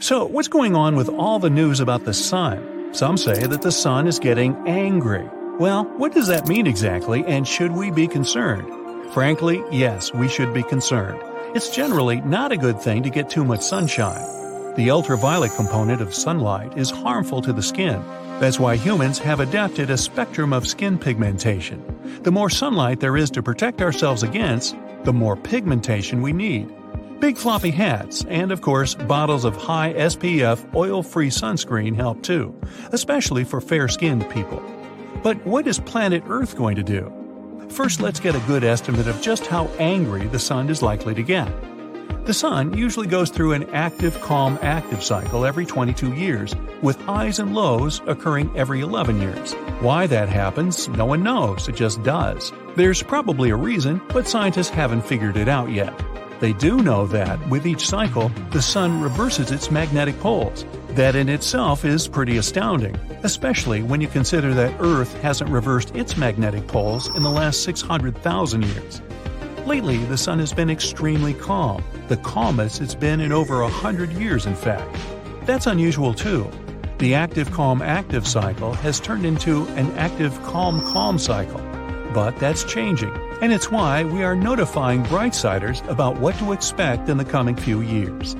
So, what's going on with all the news about the sun? Some say that the sun is getting angry. Well, what does that mean exactly, and should we be concerned? Frankly, yes, we should be concerned. It's generally not a good thing to get too much sunshine. The ultraviolet component of sunlight is harmful to the skin. That's why humans have adapted a spectrum of skin pigmentation. The more sunlight there is to protect ourselves against, the more pigmentation we need. Big floppy hats, and of course, bottles of high SPF oil free sunscreen help too, especially for fair skinned people. But what is planet Earth going to do? First, let's get a good estimate of just how angry the sun is likely to get. The sun usually goes through an active calm active cycle every 22 years, with highs and lows occurring every 11 years. Why that happens, no one knows, it just does. There's probably a reason, but scientists haven't figured it out yet. They do know that, with each cycle, the sun reverses its magnetic poles. That in itself is pretty astounding, especially when you consider that Earth hasn't reversed its magnetic poles in the last 600,000 years. Lately, the sun has been extremely calm, the calmest it's been in over a hundred years, in fact. That's unusual too. The active calm active cycle has turned into an active calm calm cycle. But that's changing, and it's why we are notifying Brightsiders about what to expect in the coming few years.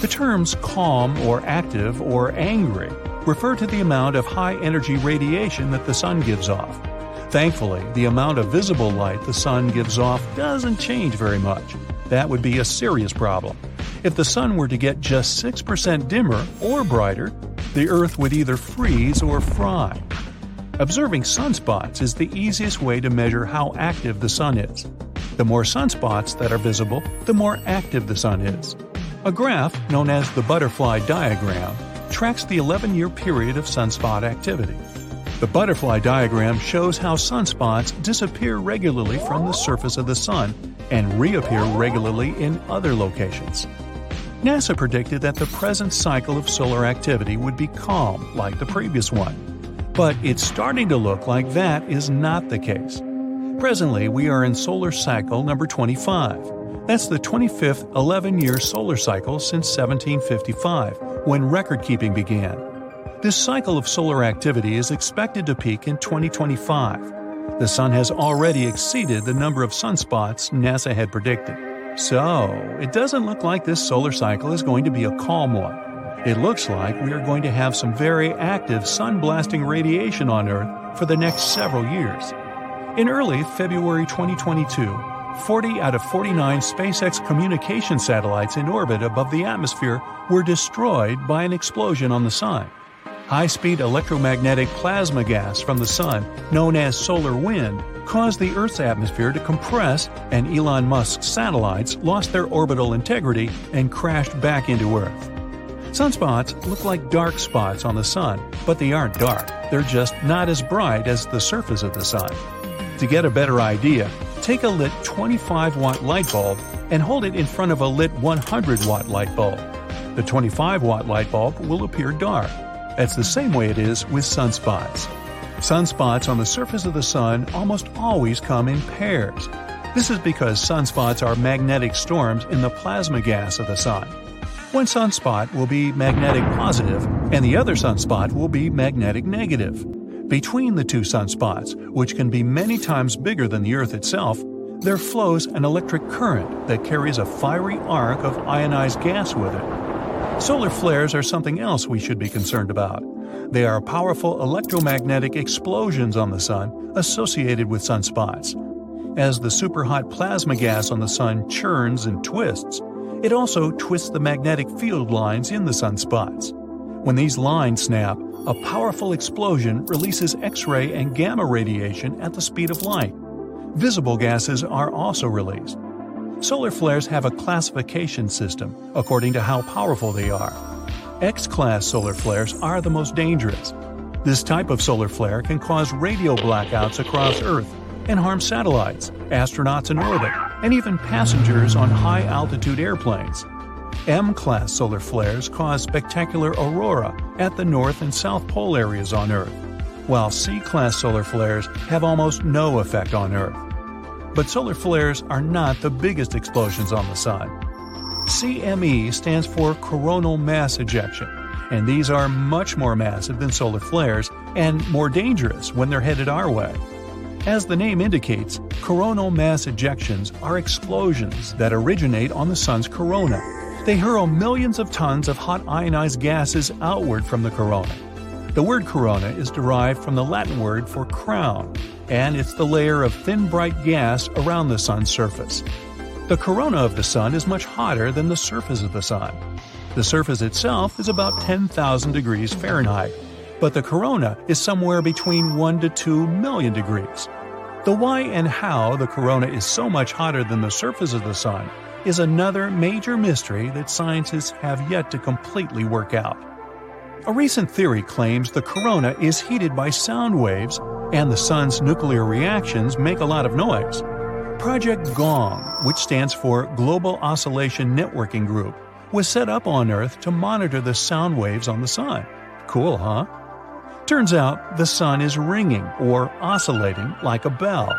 The terms calm or active or angry refer to the amount of high energy radiation that the sun gives off. Thankfully, the amount of visible light the sun gives off doesn't change very much. That would be a serious problem. If the sun were to get just 6% dimmer or brighter, the Earth would either freeze or fry. Observing sunspots is the easiest way to measure how active the sun is. The more sunspots that are visible, the more active the sun is. A graph, known as the butterfly diagram, tracks the 11 year period of sunspot activity. The butterfly diagram shows how sunspots disappear regularly from the surface of the sun and reappear regularly in other locations. NASA predicted that the present cycle of solar activity would be calm like the previous one. But it's starting to look like that is not the case. Presently, we are in solar cycle number 25. That's the 25th 11 year solar cycle since 1755, when record keeping began. This cycle of solar activity is expected to peak in 2025. The Sun has already exceeded the number of sunspots NASA had predicted. So, it doesn't look like this solar cycle is going to be a calm one. It looks like we are going to have some very active sun blasting radiation on Earth for the next several years. In early February 2022, 40 out of 49 SpaceX communication satellites in orbit above the atmosphere were destroyed by an explosion on the Sun high speed electromagnetic plasma gas from the Sun, known as solar wind, caused the Earth's atmosphere to compress, and Elon Musk's satellites lost their orbital integrity and crashed back into Earth. Sunspots look like dark spots on the Sun, but they aren't dark, they're just not as bright as the surface of the Sun. To get a better idea, take a lit 25 watt light bulb and hold it in front of a lit 100 watt light bulb. The 25 watt light bulb will appear dark, that's the same way it is with sunspots. Sunspots on the surface of the sun almost always come in pairs. This is because sunspots are magnetic storms in the plasma gas of the sun. One sunspot will be magnetic positive, and the other sunspot will be magnetic negative. Between the two sunspots, which can be many times bigger than the Earth itself, there flows an electric current that carries a fiery arc of ionized gas with it. Solar flares are something else we should be concerned about. They are powerful electromagnetic explosions on the Sun associated with sunspots. As the superhot plasma gas on the Sun churns and twists, it also twists the magnetic field lines in the sunspots. When these lines snap, a powerful explosion releases X ray and gamma radiation at the speed of light. Visible gases are also released. Solar flares have a classification system according to how powerful they are. X class solar flares are the most dangerous. This type of solar flare can cause radio blackouts across Earth and harm satellites, astronauts in orbit, and even passengers on high altitude airplanes. M class solar flares cause spectacular aurora at the North and South Pole areas on Earth, while C class solar flares have almost no effect on Earth. But solar flares are not the biggest explosions on the Sun. CME stands for coronal mass ejection, and these are much more massive than solar flares and more dangerous when they're headed our way. As the name indicates, coronal mass ejections are explosions that originate on the sun's corona. They hurl millions of tons of hot ionized gases outward from the corona. The word corona is derived from the Latin word for crown, and it's the layer of thin bright gas around the sun's surface. The corona of the sun is much hotter than the surface of the sun. The surface itself is about 10,000 degrees Fahrenheit, but the corona is somewhere between 1 to 2 million degrees. The why and how the corona is so much hotter than the surface of the sun is another major mystery that scientists have yet to completely work out. A recent theory claims the corona is heated by sound waves and the sun's nuclear reactions make a lot of noise. Project GONG, which stands for Global Oscillation Networking Group, was set up on Earth to monitor the sound waves on the sun. Cool, huh? Turns out the sun is ringing or oscillating like a bell.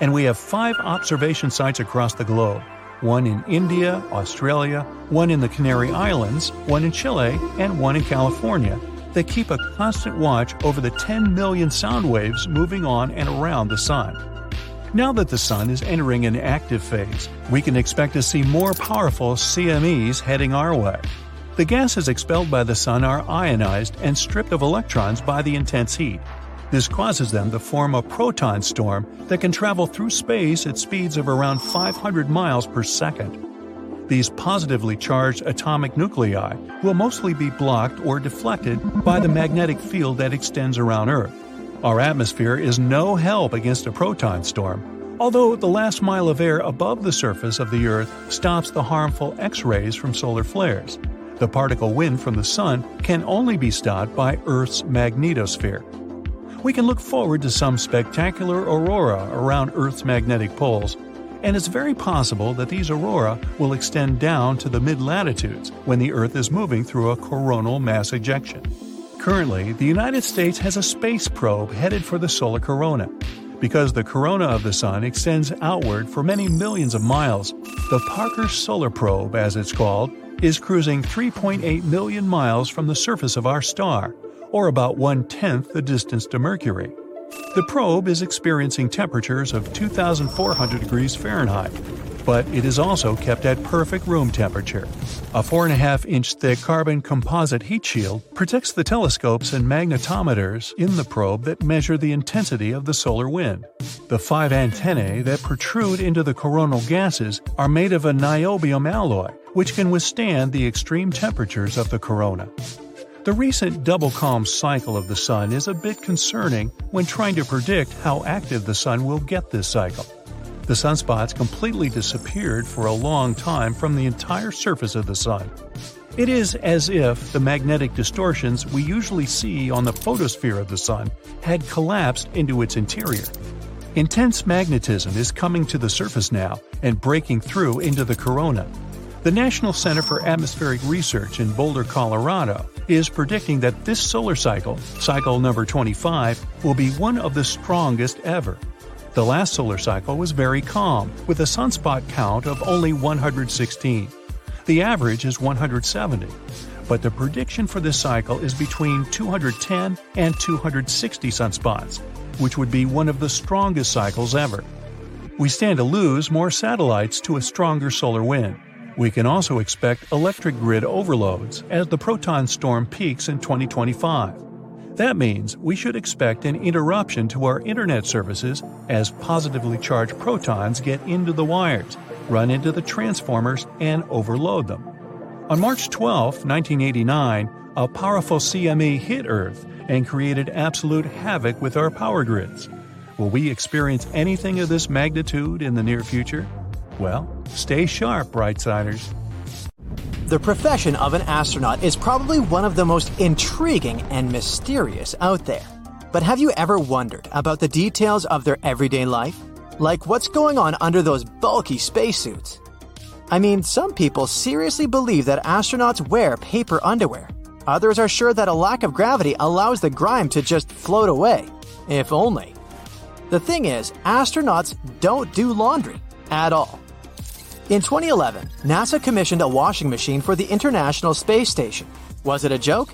And we have five observation sites across the globe one in India, Australia, one in the Canary Islands, one in Chile, and one in California that keep a constant watch over the 10 million sound waves moving on and around the sun. Now that the Sun is entering an active phase, we can expect to see more powerful CMEs heading our way. The gases expelled by the Sun are ionized and stripped of electrons by the intense heat. This causes them to form a proton storm that can travel through space at speeds of around 500 miles per second. These positively charged atomic nuclei will mostly be blocked or deflected by the magnetic field that extends around Earth. Our atmosphere is no help against a proton storm, although the last mile of air above the surface of the Earth stops the harmful X rays from solar flares. The particle wind from the Sun can only be stopped by Earth's magnetosphere. We can look forward to some spectacular aurora around Earth's magnetic poles, and it's very possible that these aurora will extend down to the mid latitudes when the Earth is moving through a coronal mass ejection. Currently, the United States has a space probe headed for the solar corona. Because the corona of the Sun extends outward for many millions of miles, the Parker Solar Probe, as it's called, is cruising 3.8 million miles from the surface of our star, or about one tenth the distance to Mercury. The probe is experiencing temperatures of 2,400 degrees Fahrenheit, but it is also kept at perfect room temperature. A 4.5 inch thick carbon composite heat shield protects the telescopes and magnetometers in the probe that measure the intensity of the solar wind. The five antennae that protrude into the coronal gases are made of a niobium alloy, which can withstand the extreme temperatures of the corona. The recent double calm cycle of the Sun is a bit concerning when trying to predict how active the Sun will get this cycle. The sunspots completely disappeared for a long time from the entire surface of the Sun. It is as if the magnetic distortions we usually see on the photosphere of the Sun had collapsed into its interior. Intense magnetism is coming to the surface now and breaking through into the corona. The National Center for Atmospheric Research in Boulder, Colorado, is predicting that this solar cycle, cycle number 25, will be one of the strongest ever. The last solar cycle was very calm, with a sunspot count of only 116. The average is 170. But the prediction for this cycle is between 210 and 260 sunspots, which would be one of the strongest cycles ever. We stand to lose more satellites to a stronger solar wind. We can also expect electric grid overloads as the proton storm peaks in 2025. That means we should expect an interruption to our internet services as positively charged protons get into the wires, run into the transformers, and overload them. On March 12, 1989, a powerful CME hit Earth and created absolute havoc with our power grids. Will we experience anything of this magnitude in the near future? Well, stay sharp, Brightsiders. The profession of an astronaut is probably one of the most intriguing and mysterious out there. But have you ever wondered about the details of their everyday life? Like what's going on under those bulky spacesuits? I mean, some people seriously believe that astronauts wear paper underwear. Others are sure that a lack of gravity allows the grime to just float away. If only. The thing is, astronauts don't do laundry at all. In 2011, NASA commissioned a washing machine for the International Space Station. Was it a joke?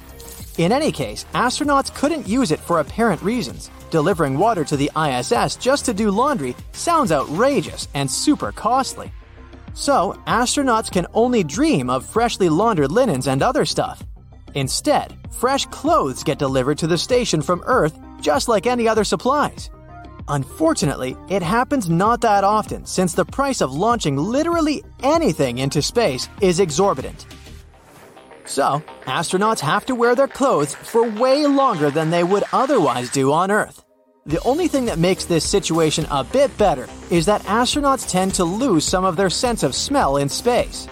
In any case, astronauts couldn't use it for apparent reasons. Delivering water to the ISS just to do laundry sounds outrageous and super costly. So, astronauts can only dream of freshly laundered linens and other stuff. Instead, fresh clothes get delivered to the station from Earth just like any other supplies. Unfortunately, it happens not that often since the price of launching literally anything into space is exorbitant. So, astronauts have to wear their clothes for way longer than they would otherwise do on Earth. The only thing that makes this situation a bit better is that astronauts tend to lose some of their sense of smell in space.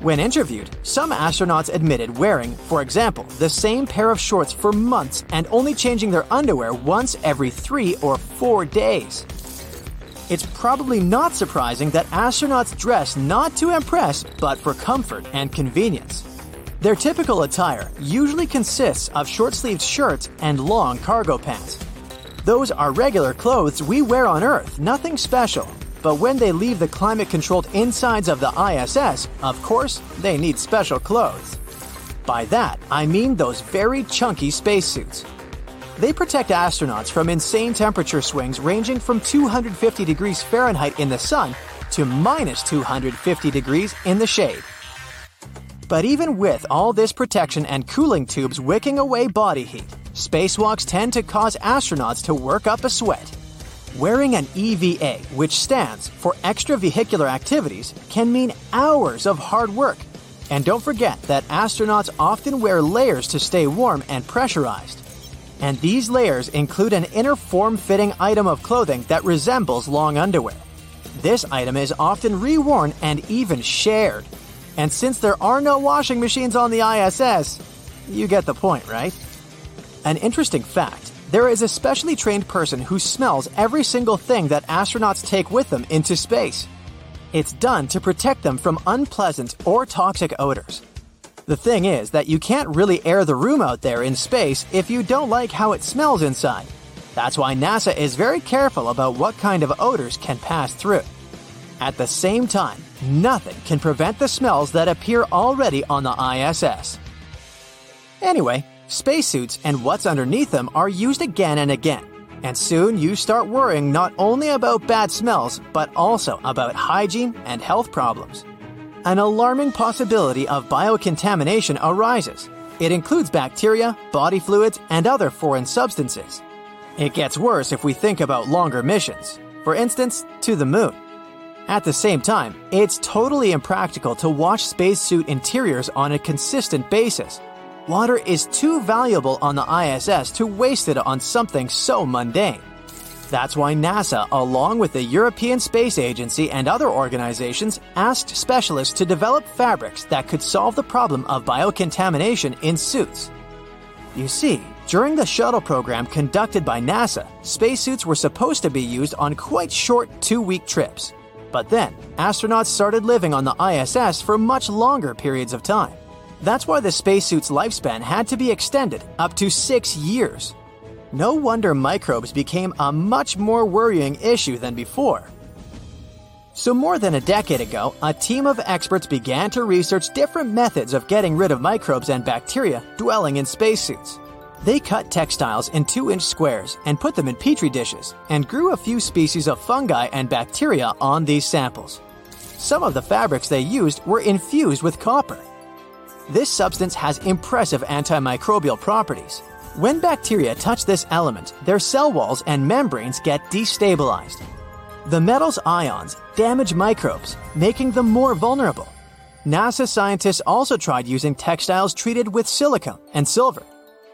When interviewed, some astronauts admitted wearing, for example, the same pair of shorts for months and only changing their underwear once every three or four days. It's probably not surprising that astronauts dress not to impress, but for comfort and convenience. Their typical attire usually consists of short sleeved shirts and long cargo pants. Those are regular clothes we wear on Earth, nothing special. But when they leave the climate controlled insides of the ISS, of course, they need special clothes. By that, I mean those very chunky spacesuits. They protect astronauts from insane temperature swings ranging from 250 degrees Fahrenheit in the sun to minus 250 degrees in the shade. But even with all this protection and cooling tubes wicking away body heat, spacewalks tend to cause astronauts to work up a sweat. Wearing an EVA, which stands for Extravehicular Activities, can mean hours of hard work. And don't forget that astronauts often wear layers to stay warm and pressurized. And these layers include an inner form fitting item of clothing that resembles long underwear. This item is often reworn and even shared. And since there are no washing machines on the ISS, you get the point, right? An interesting fact there is a specially trained person who smells every single thing that astronauts take with them into space. It's done to protect them from unpleasant or toxic odors. The thing is that you can't really air the room out there in space if you don't like how it smells inside. That's why NASA is very careful about what kind of odors can pass through. At the same time, nothing can prevent the smells that appear already on the ISS. Anyway, Spacesuits and what's underneath them are used again and again. And soon you start worrying not only about bad smells, but also about hygiene and health problems. An alarming possibility of biocontamination arises. It includes bacteria, body fluids, and other foreign substances. It gets worse if we think about longer missions, for instance, to the moon. At the same time, it's totally impractical to wash spacesuit interiors on a consistent basis Water is too valuable on the ISS to waste it on something so mundane. That's why NASA, along with the European Space Agency and other organizations, asked specialists to develop fabrics that could solve the problem of biocontamination in suits. You see, during the shuttle program conducted by NASA, spacesuits were supposed to be used on quite short two week trips. But then, astronauts started living on the ISS for much longer periods of time. That's why the spacesuit's lifespan had to be extended up to six years. No wonder microbes became a much more worrying issue than before. So, more than a decade ago, a team of experts began to research different methods of getting rid of microbes and bacteria dwelling in spacesuits. They cut textiles in 2 inch squares and put them in petri dishes and grew a few species of fungi and bacteria on these samples. Some of the fabrics they used were infused with copper, this substance has impressive antimicrobial properties. When bacteria touch this element, their cell walls and membranes get destabilized. The metal's ions damage microbes, making them more vulnerable. NASA scientists also tried using textiles treated with silicone and silver.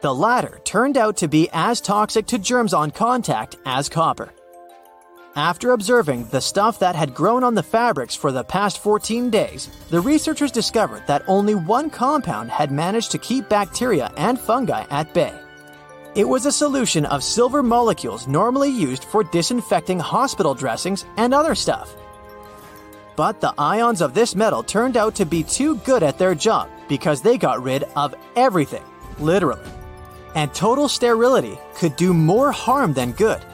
The latter turned out to be as toxic to germs on contact as copper. After observing the stuff that had grown on the fabrics for the past 14 days, the researchers discovered that only one compound had managed to keep bacteria and fungi at bay. It was a solution of silver molecules normally used for disinfecting hospital dressings and other stuff. But the ions of this metal turned out to be too good at their job because they got rid of everything, literally. And total sterility could do more harm than good.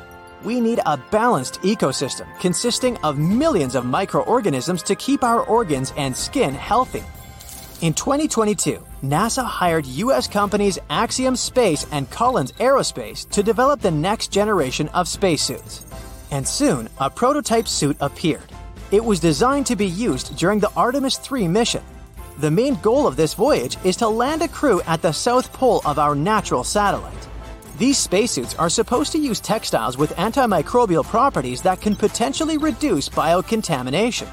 We need a balanced ecosystem consisting of millions of microorganisms to keep our organs and skin healthy. In 2022, NASA hired U.S. companies Axiom Space and Collins Aerospace to develop the next generation of spacesuits. And soon, a prototype suit appeared. It was designed to be used during the Artemis 3 mission. The main goal of this voyage is to land a crew at the south pole of our natural satellite. These spacesuits are supposed to use textiles with antimicrobial properties that can potentially reduce biocontamination.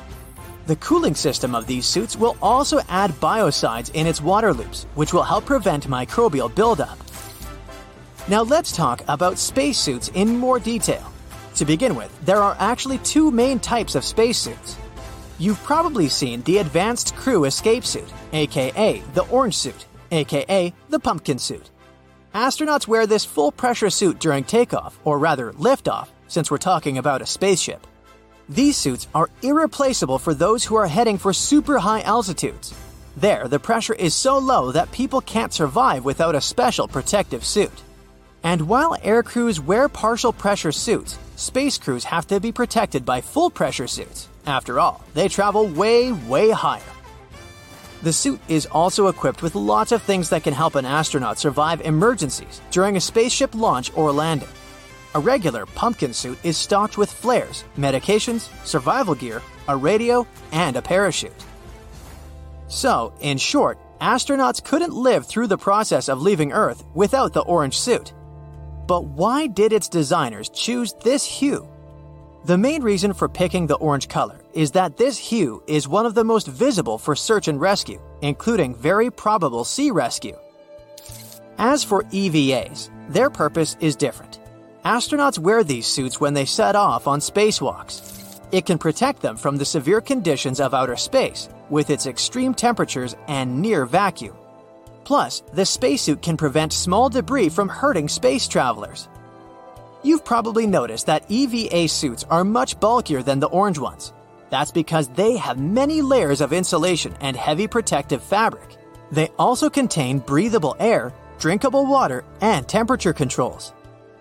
The cooling system of these suits will also add biocides in its water loops, which will help prevent microbial buildup. Now let's talk about spacesuits in more detail. To begin with, there are actually two main types of spacesuits. You've probably seen the Advanced Crew Escape Suit, aka the Orange Suit, aka the Pumpkin Suit. Astronauts wear this full pressure suit during takeoff, or rather liftoff, since we're talking about a spaceship. These suits are irreplaceable for those who are heading for super high altitudes. There, the pressure is so low that people can't survive without a special protective suit. And while air crews wear partial pressure suits, space crews have to be protected by full pressure suits. After all, they travel way, way higher. The suit is also equipped with lots of things that can help an astronaut survive emergencies during a spaceship launch or landing. A regular pumpkin suit is stocked with flares, medications, survival gear, a radio, and a parachute. So, in short, astronauts couldn't live through the process of leaving Earth without the orange suit. But why did its designers choose this hue? The main reason for picking the orange color is that this hue is one of the most visible for search and rescue, including very probable sea rescue. As for EVAs, their purpose is different. Astronauts wear these suits when they set off on spacewalks. It can protect them from the severe conditions of outer space, with its extreme temperatures and near vacuum. Plus, the spacesuit can prevent small debris from hurting space travelers. You've probably noticed that EVA suits are much bulkier than the orange ones. That's because they have many layers of insulation and heavy protective fabric. They also contain breathable air, drinkable water, and temperature controls.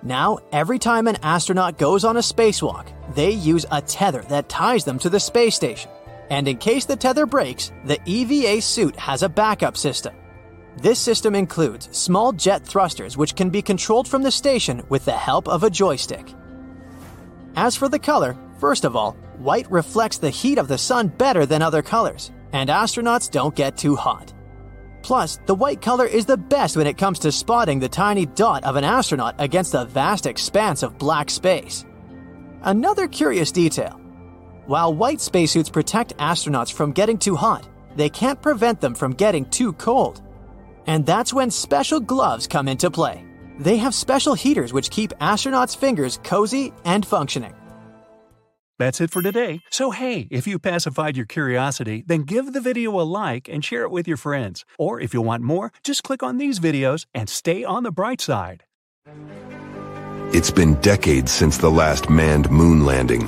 Now, every time an astronaut goes on a spacewalk, they use a tether that ties them to the space station. And in case the tether breaks, the EVA suit has a backup system. This system includes small jet thrusters which can be controlled from the station with the help of a joystick. As for the color, first of all, white reflects the heat of the sun better than other colors, and astronauts don't get too hot. Plus, the white color is the best when it comes to spotting the tiny dot of an astronaut against the vast expanse of black space. Another curious detail. While white spacesuits protect astronauts from getting too hot, they can't prevent them from getting too cold. And that's when special gloves come into play. They have special heaters which keep astronauts' fingers cozy and functioning. That's it for today. So, hey, if you pacified your curiosity, then give the video a like and share it with your friends. Or if you want more, just click on these videos and stay on the bright side. It's been decades since the last manned moon landing,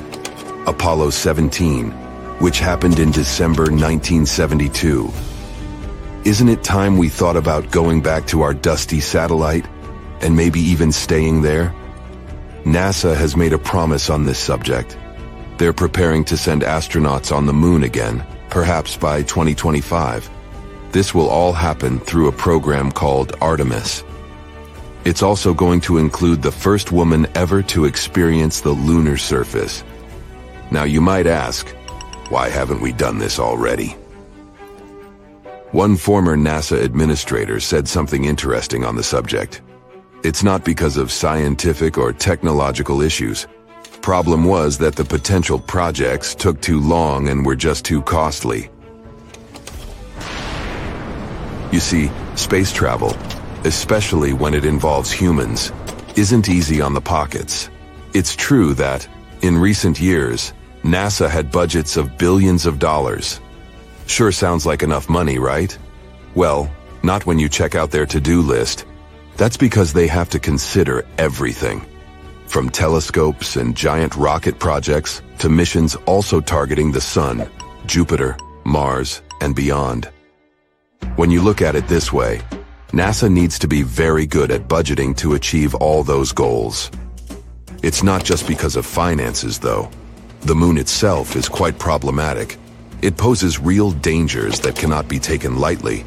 Apollo 17, which happened in December 1972. Isn't it time we thought about going back to our dusty satellite and maybe even staying there? NASA has made a promise on this subject. They're preparing to send astronauts on the moon again, perhaps by 2025. This will all happen through a program called Artemis. It's also going to include the first woman ever to experience the lunar surface. Now you might ask, why haven't we done this already? One former NASA administrator said something interesting on the subject. It's not because of scientific or technological issues. Problem was that the potential projects took too long and were just too costly. You see, space travel, especially when it involves humans, isn't easy on the pockets. It's true that, in recent years, NASA had budgets of billions of dollars. Sure sounds like enough money, right? Well, not when you check out their to-do list. That's because they have to consider everything. From telescopes and giant rocket projects to missions also targeting the Sun, Jupiter, Mars, and beyond. When you look at it this way, NASA needs to be very good at budgeting to achieve all those goals. It's not just because of finances, though. The moon itself is quite problematic. It poses real dangers that cannot be taken lightly.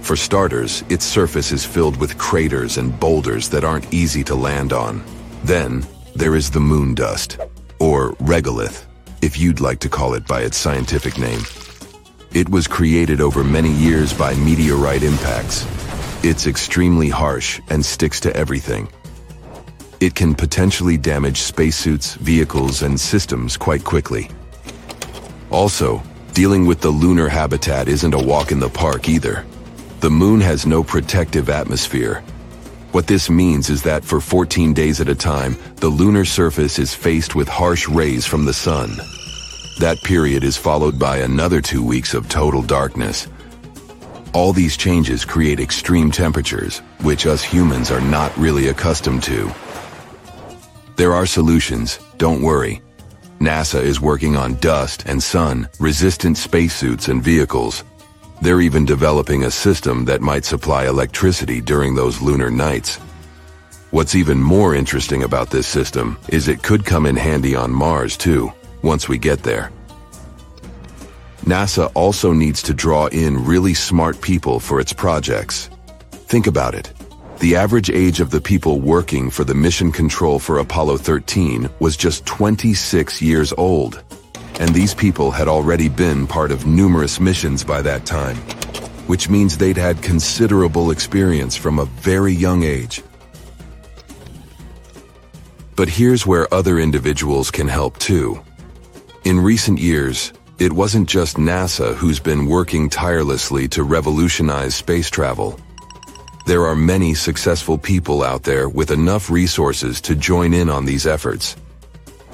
For starters, its surface is filled with craters and boulders that aren't easy to land on. Then, there is the moon dust, or regolith, if you'd like to call it by its scientific name. It was created over many years by meteorite impacts. It's extremely harsh and sticks to everything. It can potentially damage spacesuits, vehicles, and systems quite quickly. Also, dealing with the lunar habitat isn't a walk in the park either. The moon has no protective atmosphere. What this means is that for 14 days at a time, the lunar surface is faced with harsh rays from the sun. That period is followed by another two weeks of total darkness. All these changes create extreme temperatures, which us humans are not really accustomed to. There are solutions, don't worry. NASA is working on dust and sun resistant spacesuits and vehicles. They're even developing a system that might supply electricity during those lunar nights. What's even more interesting about this system is it could come in handy on Mars too once we get there. NASA also needs to draw in really smart people for its projects. Think about it. The average age of the people working for the mission control for Apollo 13 was just 26 years old. And these people had already been part of numerous missions by that time, which means they'd had considerable experience from a very young age. But here's where other individuals can help too. In recent years, it wasn't just NASA who's been working tirelessly to revolutionize space travel. There are many successful people out there with enough resources to join in on these efforts.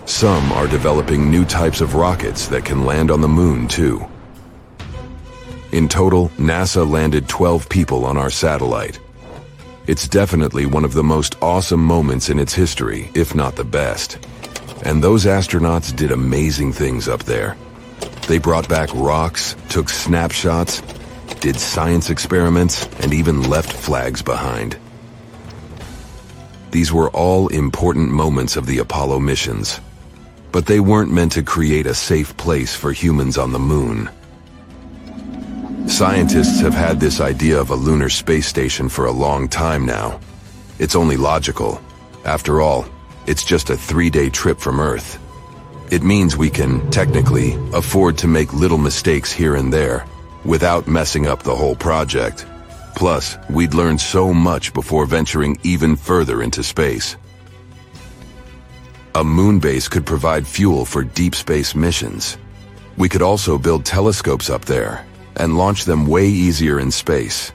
Some are developing new types of rockets that can land on the moon too. In total, NASA landed 12 people on our satellite. It's definitely one of the most awesome moments in its history, if not the best. And those astronauts did amazing things up there. They brought back rocks, took snapshots, did science experiments, and even left flags behind. These were all important moments of the Apollo missions. But they weren't meant to create a safe place for humans on the moon. Scientists have had this idea of a lunar space station for a long time now. It's only logical. After all, it's just a three-day trip from Earth. It means we can, technically, afford to make little mistakes here and there, without messing up the whole project. Plus, we'd learn so much before venturing even further into space. A moon base could provide fuel for deep space missions. We could also build telescopes up there, and launch them way easier in space.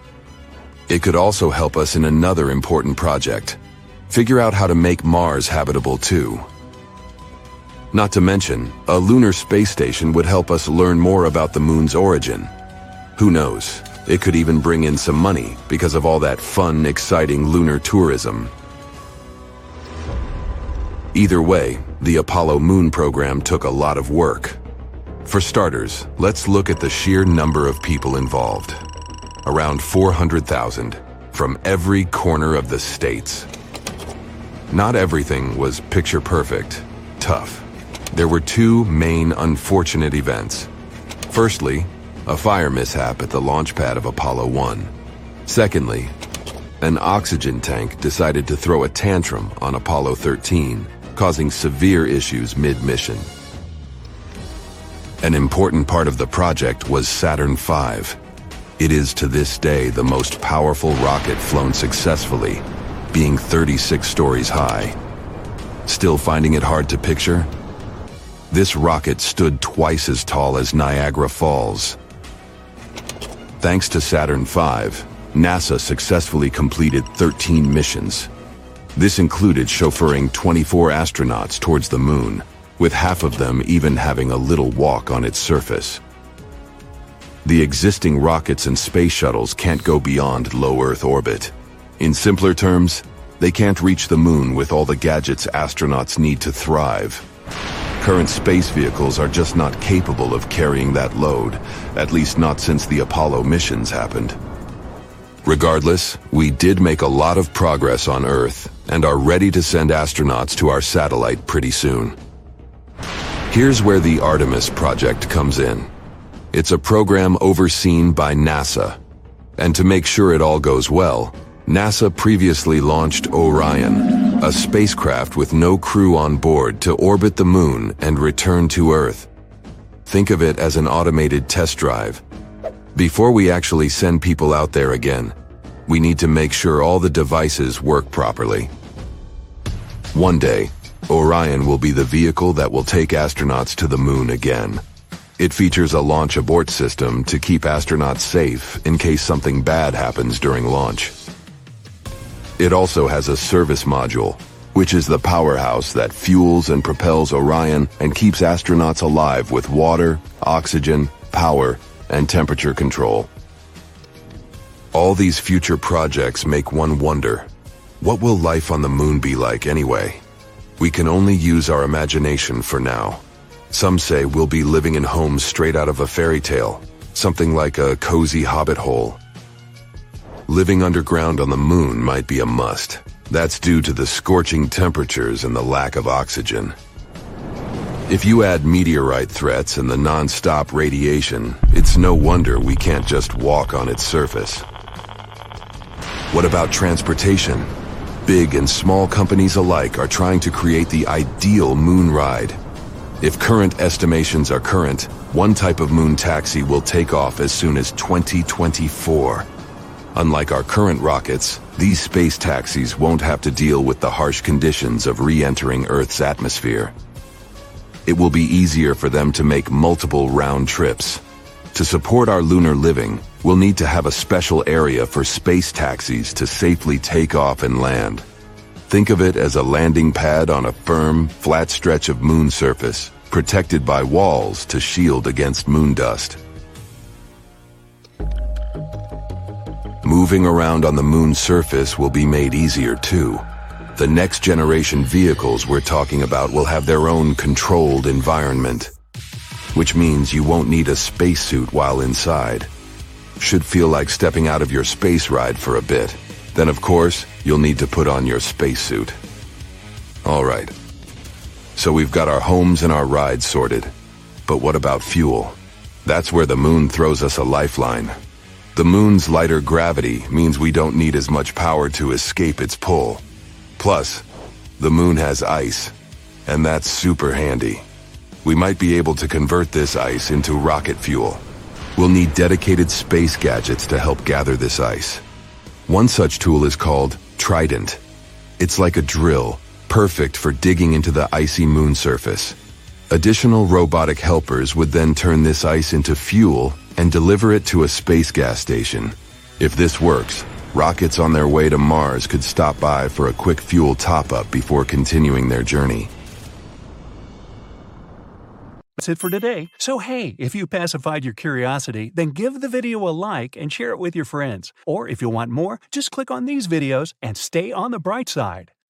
It could also help us in another important project, figure out how to make Mars habitable too. Not to mention, a lunar space station would help us learn more about the moon's origin. Who knows, it could even bring in some money because of all that fun, exciting lunar tourism. Either way, the Apollo moon program took a lot of work. For starters, let's look at the sheer number of people involved. Around 400,000, from every corner of the states. Not everything was picture perfect, tough. There were two main unfortunate events. Firstly, a fire mishap at the launch pad of Apollo 1. Secondly, an oxygen tank decided to throw a tantrum on Apollo 13, causing severe issues mid-mission. An important part of the project was Saturn V. It is to this day the most powerful rocket flown successfully being 36 stories high. Still finding it hard to picture? This rocket stood twice as tall as Niagara Falls. Thanks to Saturn V, NASA successfully completed 13 missions. This included chauffeuring 24 astronauts towards the moon, with half of them even having a little walk on its surface. The existing rockets and space shuttles can't go beyond low Earth orbit. In simpler terms, they can't reach the moon with all the gadgets astronauts need to thrive. Current space vehicles are just not capable of carrying that load, at least not since the Apollo missions happened. Regardless, we did make a lot of progress on Earth and are ready to send astronauts to our satellite pretty soon. Here's where the Artemis project comes in. It's a program overseen by NASA. And to make sure it all goes well, NASA previously launched Orion, a spacecraft with no crew on board to orbit the moon and return to Earth. Think of it as an automated test drive before we actually send people out there again, we need to make sure all the devices work properly. One day, Orion will be the vehicle that will take astronauts to the moon again. It features a launch abort system to keep astronauts safe in case something bad happens during launch. It also has a service module, which is the powerhouse that fuels and propels Orion and keeps astronauts alive with water, oxygen, power, and temperature control. All these future projects make one wonder, what will life on the moon be like anyway? We can only use our imagination for now. Some say we'll be living in homes straight out of a fairy tale, something like a cozy hobbit hole. Living underground on the moon might be a must. That's due to the scorching temperatures and the lack of oxygen. If you add meteorite threats and the non-stop radiation, it's no wonder we can't just walk on its surface. What about transportation? Big and small companies alike are trying to create the ideal moon ride. If current estimations are current, one type of moon taxi will take off as soon as 2024. Unlike our current rockets, these space taxis won't have to deal with the harsh conditions of re-entering Earth's atmosphere it will be easier for them to make multiple round trips. To support our lunar living, we'll need to have a special area for space taxis to safely take off and land. Think of it as a landing pad on a firm, flat stretch of moon surface, protected by walls to shield against moon dust. Moving around on the moon's surface will be made easier too. The next generation vehicles we're talking about will have their own controlled environment, which means you won't need a spacesuit while inside. Should feel like stepping out of your space ride for a bit. Then of course, you'll need to put on your spacesuit. Alright. So we've got our homes and our rides sorted. But what about fuel? That's where the moon throws us a lifeline. The moon's lighter gravity means we don't need as much power to escape its pull. Plus, the moon has ice, and that's super handy. We might be able to convert this ice into rocket fuel. We'll need dedicated space gadgets to help gather this ice. One such tool is called Trident. It's like a drill, perfect for digging into the icy moon surface. Additional robotic helpers would then turn this ice into fuel and deliver it to a space gas station. If this works, rockets on their way to Mars could stop by for a quick fuel top-up before continuing their journey. That's it for today. So hey, if you pacified your curiosity, then give the video a like and share it with your friends. Or if you want more, just click on these videos and stay on the bright side.